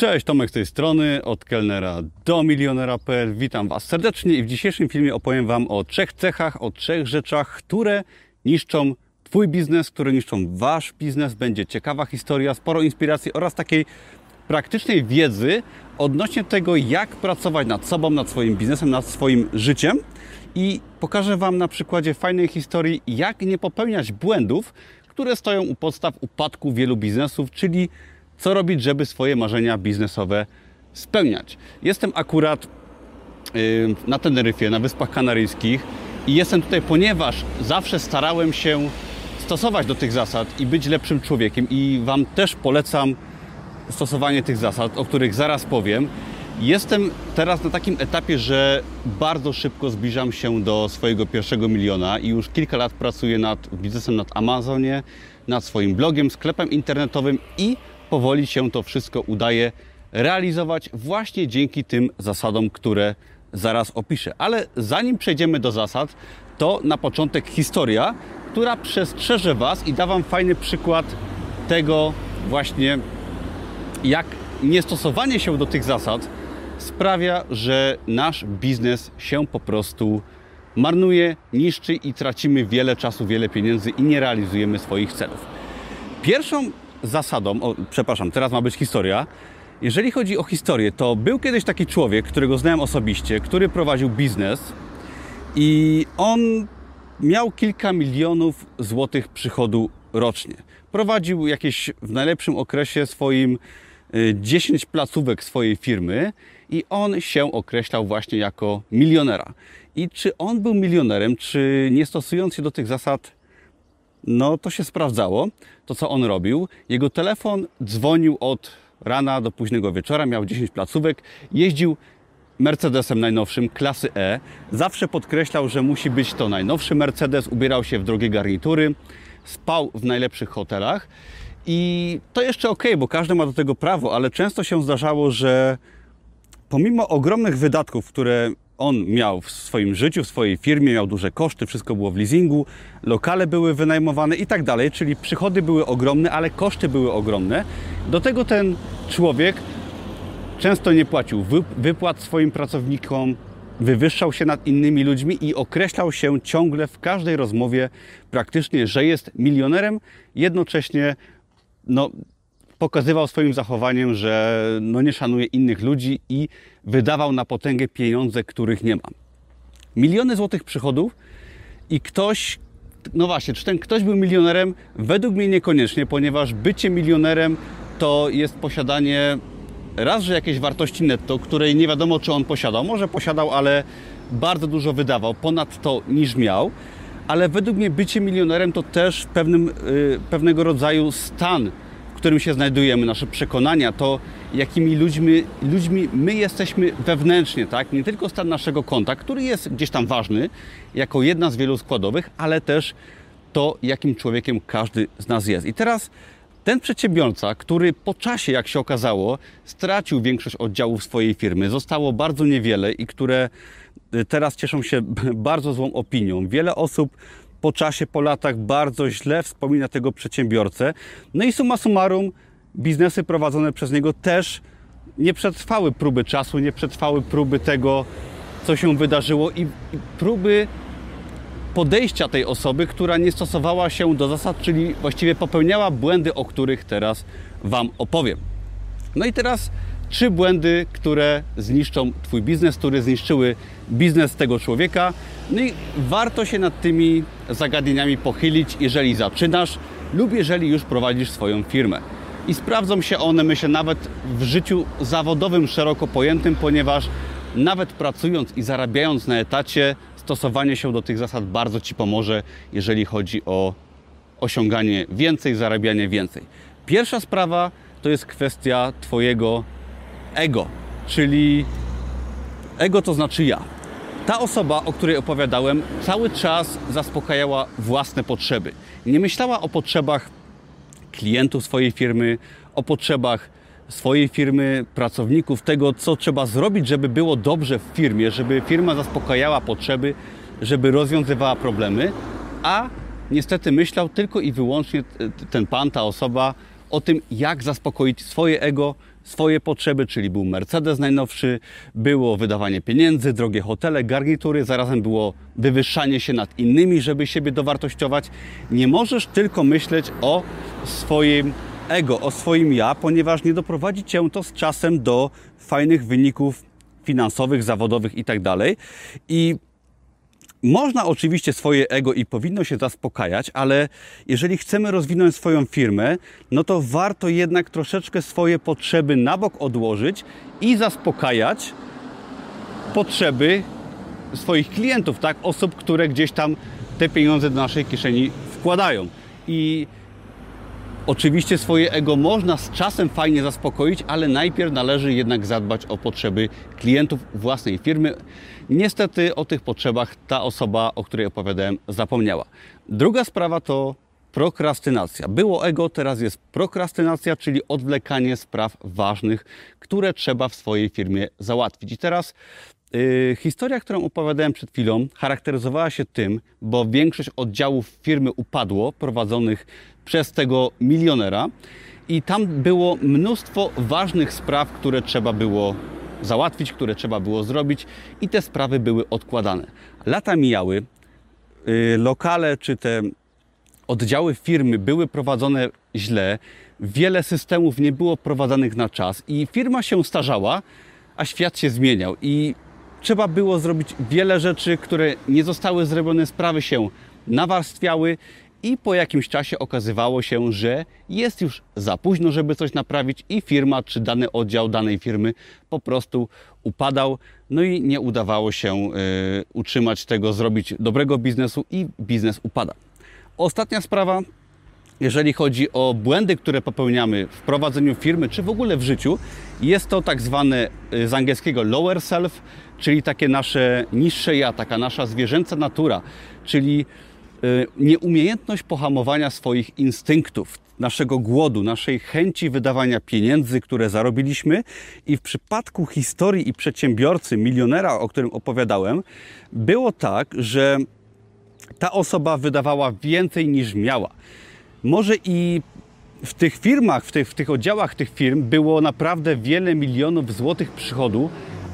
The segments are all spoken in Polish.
Cześć, Tomek z tej strony, od kelnera do milionera.pl. Witam Was serdecznie i w dzisiejszym filmie opowiem Wam o trzech cechach, o trzech rzeczach, które niszczą Twój biznes, które niszczą Wasz biznes. Będzie ciekawa historia, sporo inspiracji oraz takiej praktycznej wiedzy odnośnie tego, jak pracować nad sobą, nad swoim biznesem, nad swoim życiem. I pokażę Wam na przykładzie fajnej historii, jak nie popełniać błędów, które stoją u podstaw upadku wielu biznesów, czyli co robić, żeby swoje marzenia biznesowe spełniać. Jestem akurat yy, na Teneryfie, na Wyspach Kanaryjskich i jestem tutaj, ponieważ zawsze starałem się stosować do tych zasad i być lepszym człowiekiem i Wam też polecam stosowanie tych zasad, o których zaraz powiem. Jestem teraz na takim etapie, że bardzo szybko zbliżam się do swojego pierwszego miliona i już kilka lat pracuję nad biznesem nad Amazonie, nad swoim blogiem, sklepem internetowym i powoli się to wszystko udaje realizować właśnie dzięki tym zasadom, które zaraz opiszę. Ale zanim przejdziemy do zasad, to na początek historia, która przestrzeże Was i da Wam fajny przykład tego właśnie, jak niestosowanie się do tych zasad sprawia, że nasz biznes się po prostu marnuje, niszczy i tracimy wiele czasu, wiele pieniędzy i nie realizujemy swoich celów. Pierwszą zasadą, o, przepraszam, teraz ma być historia. Jeżeli chodzi o historię, to był kiedyś taki człowiek, którego znałem osobiście, który prowadził biznes i on miał kilka milionów złotych przychodu rocznie. Prowadził jakieś w najlepszym okresie swoim 10 y, placówek swojej firmy i on się określał właśnie jako milionera. I czy on był milionerem, czy nie stosując się do tych zasad no to się sprawdzało, to co on robił. Jego telefon dzwonił od rana do późnego wieczora, miał 10 placówek, jeździł Mercedesem najnowszym, klasy E. Zawsze podkreślał, że musi być to najnowszy Mercedes, ubierał się w drogie garnitury, spał w najlepszych hotelach. I to jeszcze ok, bo każdy ma do tego prawo, ale często się zdarzało, że pomimo ogromnych wydatków, które on miał w swoim życiu, w swojej firmie, miał duże koszty, wszystko było w leasingu, lokale były wynajmowane i tak dalej, czyli przychody były ogromne, ale koszty były ogromne. Do tego ten człowiek często nie płacił wypłat swoim pracownikom, wywyższał się nad innymi ludźmi i określał się ciągle w każdej rozmowie praktycznie, że jest milionerem, jednocześnie no, pokazywał swoim zachowaniem, że no nie szanuje innych ludzi i wydawał na potęgę pieniądze, których nie ma. Miliony złotych przychodów i ktoś, no właśnie, czy ten ktoś był milionerem? Według mnie niekoniecznie, ponieważ bycie milionerem to jest posiadanie raz, że jakiejś wartości netto, której nie wiadomo, czy on posiadał. Może posiadał, ale bardzo dużo wydawał, ponad to niż miał. Ale według mnie bycie milionerem to też pewnym, yy, pewnego rodzaju stan którym się znajdujemy, nasze przekonania, to jakimi ludźmi, ludźmi my jesteśmy wewnętrznie, tak? Nie tylko stan naszego konta, który jest gdzieś tam ważny, jako jedna z wielu składowych, ale też to, jakim człowiekiem każdy z nas jest. I teraz ten przedsiębiorca, który po czasie, jak się okazało, stracił większość oddziałów swojej firmy, zostało bardzo niewiele i które y, teraz cieszą się bardzo złą opinią. Wiele osób po czasie, po latach bardzo źle wspomina tego przedsiębiorcę. No i summa summarum, biznesy prowadzone przez niego też nie przetrwały próby czasu, nie przetrwały próby tego, co się wydarzyło i, i próby podejścia tej osoby, która nie stosowała się do zasad, czyli właściwie popełniała błędy, o których teraz Wam opowiem. No i teraz trzy błędy, które zniszczą Twój biznes, które zniszczyły biznes tego człowieka. No i warto się nad tymi zagadnieniami pochylić, jeżeli zaczynasz lub jeżeli już prowadzisz swoją firmę. I sprawdzą się one, myślę, nawet w życiu zawodowym szeroko pojętym, ponieważ nawet pracując i zarabiając na etacie, stosowanie się do tych zasad bardzo Ci pomoże, jeżeli chodzi o osiąganie więcej, zarabianie więcej. Pierwsza sprawa to jest kwestia Twojego ego, czyli ego to znaczy ja. Ta osoba, o której opowiadałem, cały czas zaspokajała własne potrzeby. Nie myślała o potrzebach klientów swojej firmy, o potrzebach swojej firmy, pracowników, tego, co trzeba zrobić, żeby było dobrze w firmie, żeby firma zaspokajała potrzeby, żeby rozwiązywała problemy, a niestety myślał tylko i wyłącznie ten pan, ta osoba o tym, jak zaspokoić swoje ego, swoje potrzeby, czyli był Mercedes najnowszy, było wydawanie pieniędzy, drogie hotele, garnitury, zarazem było wywyższanie się nad innymi, żeby siebie dowartościować. Nie możesz tylko myśleć o swoim ego, o swoim ja, ponieważ nie doprowadzi cię to z czasem do fajnych wyników finansowych, zawodowych itd. I tak można oczywiście swoje ego i powinno się zaspokajać, ale jeżeli chcemy rozwinąć swoją firmę, no to warto jednak troszeczkę swoje potrzeby na bok odłożyć i zaspokajać potrzeby swoich klientów, tak? Osób, które gdzieś tam te pieniądze do naszej kieszeni wkładają. I Oczywiście swoje ego można z czasem fajnie zaspokoić, ale najpierw należy jednak zadbać o potrzeby klientów własnej firmy. Niestety o tych potrzebach ta osoba, o której opowiadałem, zapomniała. Druga sprawa to prokrastynacja. Było ego, teraz jest prokrastynacja, czyli odwlekanie spraw ważnych, które trzeba w swojej firmie załatwić. I teraz Yy, historia, którą opowiadałem przed chwilą, charakteryzowała się tym, bo większość oddziałów firmy upadło, prowadzonych przez tego milionera, i tam było mnóstwo ważnych spraw, które trzeba było załatwić, które trzeba było zrobić, i te sprawy były odkładane. Lata mijały, yy, lokale czy te oddziały firmy były prowadzone źle, wiele systemów nie było prowadzonych na czas, i firma się starzała, a świat się zmieniał. I trzeba było zrobić wiele rzeczy, które nie zostały zrobione, sprawy się nawarstwiały i po jakimś czasie okazywało się, że jest już za późno, żeby coś naprawić i firma czy dany oddział danej firmy po prostu upadał, no i nie udawało się y, utrzymać tego, zrobić dobrego biznesu i biznes upada. Ostatnia sprawa, jeżeli chodzi o błędy, które popełniamy w prowadzeniu firmy, czy w ogóle w życiu, jest to tak zwane y, z angielskiego lower self, czyli takie nasze niższe ja, taka nasza zwierzęca natura, czyli y, nieumiejętność pohamowania swoich instynktów, naszego głodu, naszej chęci wydawania pieniędzy, które zarobiliśmy. I w przypadku historii i przedsiębiorcy, milionera, o którym opowiadałem, było tak, że ta osoba wydawała więcej niż miała. Może i w tych firmach, w tych, w tych oddziałach tych firm było naprawdę wiele milionów złotych przychodu,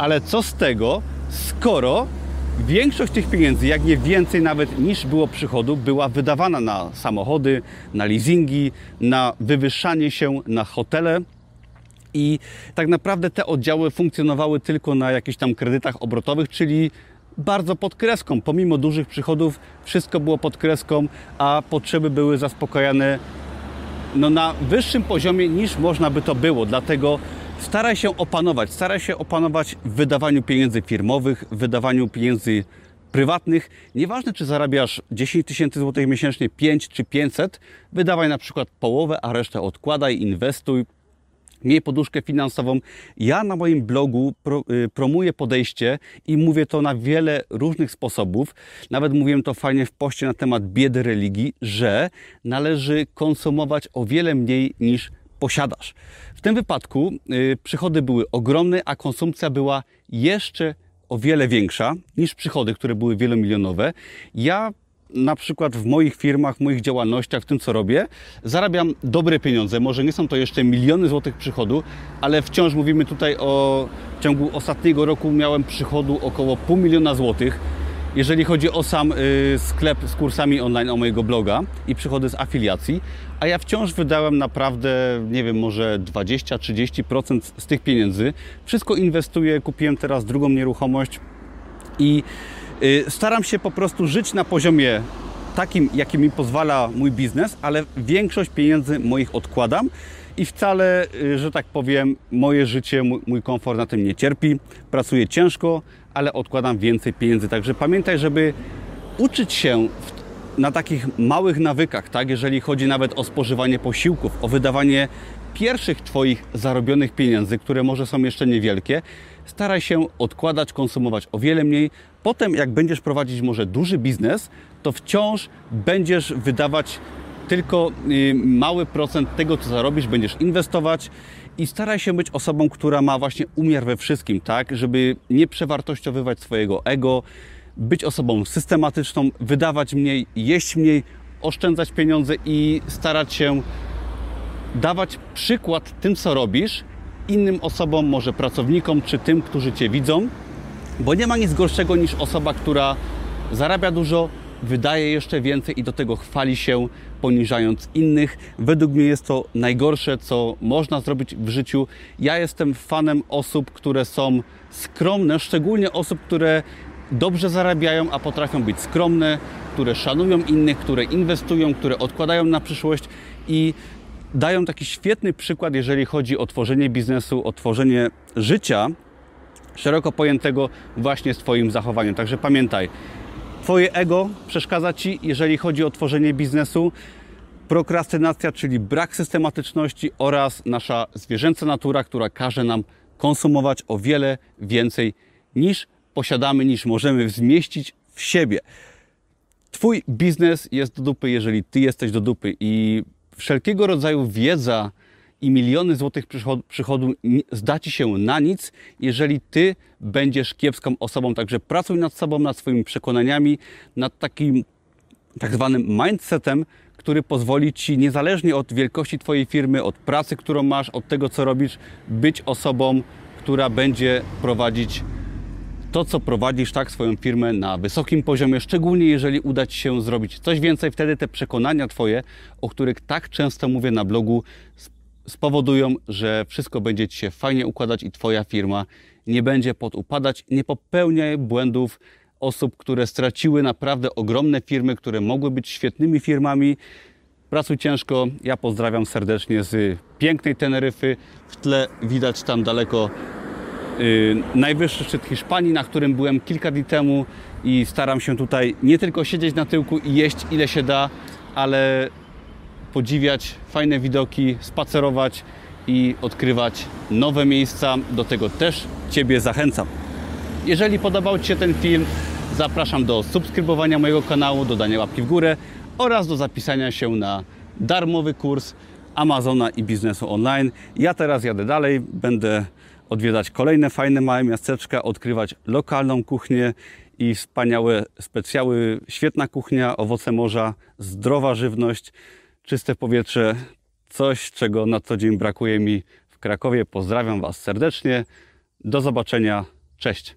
ale co z tego, skoro większość tych pieniędzy, jak nie więcej nawet niż było przychodu, była wydawana na samochody, na leasingi, na wywyższanie się, na hotele. I tak naprawdę te oddziały funkcjonowały tylko na jakichś tam kredytach obrotowych, czyli bardzo pod kreską. Pomimo dużych przychodów, wszystko było pod kreską, a potrzeby były zaspokajane no, na wyższym poziomie niż można by to było. Dlatego staraj się opanować, staraj się opanować w wydawaniu pieniędzy firmowych, w wydawaniu pieniędzy prywatnych. Nieważne, czy zarabiasz 10 tysięcy złotych miesięcznie, 5 czy 500, wydawaj na przykład połowę, a resztę odkładaj, inwestuj, miej poduszkę finansową. Ja na moim blogu pro, y, promuję podejście i mówię to na wiele różnych sposobów. Nawet mówiłem to fajnie w poście na temat biedy religii, że należy konsumować o wiele mniej niż posiadasz. W tym wypadku y, przychody były ogromne, a konsumpcja była jeszcze o wiele większa niż przychody, które były wielomilionowe. Ja na przykład w moich firmach, w moich działalnościach, w tym co robię, zarabiam dobre pieniądze. Może nie są to jeszcze miliony złotych przychodu, ale wciąż mówimy tutaj o w ciągu ostatniego roku miałem przychodu około pół miliona złotych. Jeżeli chodzi o sam y, sklep z kursami online o mojego bloga i przychody z afiliacji, a ja wciąż wydałem naprawdę, nie wiem, może 20-30% z tych pieniędzy. Wszystko inwestuję, kupiłem teraz drugą nieruchomość i Y, staram się po prostu żyć na poziomie takim, jaki mi pozwala mój biznes, ale większość pieniędzy moich odkładam i wcale, y, że tak powiem, moje życie, mój komfort na tym nie cierpi. Pracuję ciężko, ale odkładam więcej pieniędzy. Także pamiętaj, żeby uczyć się na takich małych nawykach, tak? jeżeli chodzi nawet o spożywanie posiłków, o wydawanie pierwszych Twoich zarobionych pieniędzy, które może są jeszcze niewielkie, staraj się odkładać, konsumować o wiele mniej. Potem, jak będziesz prowadzić może duży biznes, to wciąż będziesz wydawać tylko y, mały procent tego, co zarobisz, będziesz inwestować i staraj się być osobą, która ma właśnie umiar we wszystkim, tak, żeby nie przewartościowywać swojego ego, być osobą systematyczną, wydawać mniej, jeść mniej, oszczędzać pieniądze i starać się dawać przykład tym, co robisz innym osobom, może pracownikom, czy tym, którzy Cię widzą, bo nie ma nic gorszego niż osoba, która zarabia dużo, wydaje jeszcze więcej i do tego chwali się, poniżając innych. Według mnie jest to najgorsze, co można zrobić w życiu. Ja jestem fanem osób, które są skromne, szczególnie osób, które dobrze zarabiają, a potrafią być skromne, które szanują innych, które inwestują, które odkładają na przyszłość i dają taki świetny przykład, jeżeli chodzi o tworzenie biznesu, o tworzenie życia szeroko pojętego właśnie z Twoim zachowaniem. Także pamiętaj, Twoje ego przeszkadza Ci, jeżeli chodzi o tworzenie biznesu. Prokrastynacja, czyli brak systematyczności oraz nasza zwierzęca natura, która każe nam konsumować o wiele więcej niż posiadamy, niż możemy zmieścić w siebie. Twój biznes jest do dupy, jeżeli Ty jesteś do dupy i wszelkiego rodzaju wiedza i miliony złotych przychodu, przychodu zda Ci się na nic, jeżeli Ty będziesz kiepską osobą. Także pracuj nad sobą, nad swoimi przekonaniami, nad takim tak zwanym mindsetem, który pozwoli Ci niezależnie od wielkości Twojej firmy, od pracy, którą masz, od tego, co robisz, być osobą, która będzie prowadzić to, co prowadzisz, tak, swoją firmę na wysokim poziomie, szczególnie jeżeli uda Ci się zrobić coś więcej, wtedy te przekonania Twoje, o których tak często mówię na blogu, spowodują, że wszystko będzie Ci się fajnie układać i Twoja firma nie będzie podupadać. Nie popełniaj błędów osób, które straciły naprawdę ogromne firmy, które mogły być świetnymi firmami. Pracuj ciężko. Ja pozdrawiam serdecznie z pięknej Teneryfy. W tle widać tam daleko yy, najwyższy szczyt Hiszpanii, na którym byłem kilka dni temu i staram się tutaj nie tylko siedzieć na tyłku i jeść ile się da, ale podziwiać fajne widoki, spacerować i odkrywać nowe miejsca. Do tego też Ciebie zachęcam. Jeżeli podobał Ci się ten film, zapraszam do subskrybowania mojego kanału, dodania łapki w górę oraz do zapisania się na darmowy kurs Amazona i biznesu online. Ja teraz jadę dalej, będę odwiedzać kolejne fajne małe miasteczka, odkrywać lokalną kuchnię i wspaniałe specjały, świetna kuchnia, owoce morza, zdrowa żywność czyste powietrze, coś, czego na co dzień brakuje mi w Krakowie. Pozdrawiam Was serdecznie. Do zobaczenia. Cześć.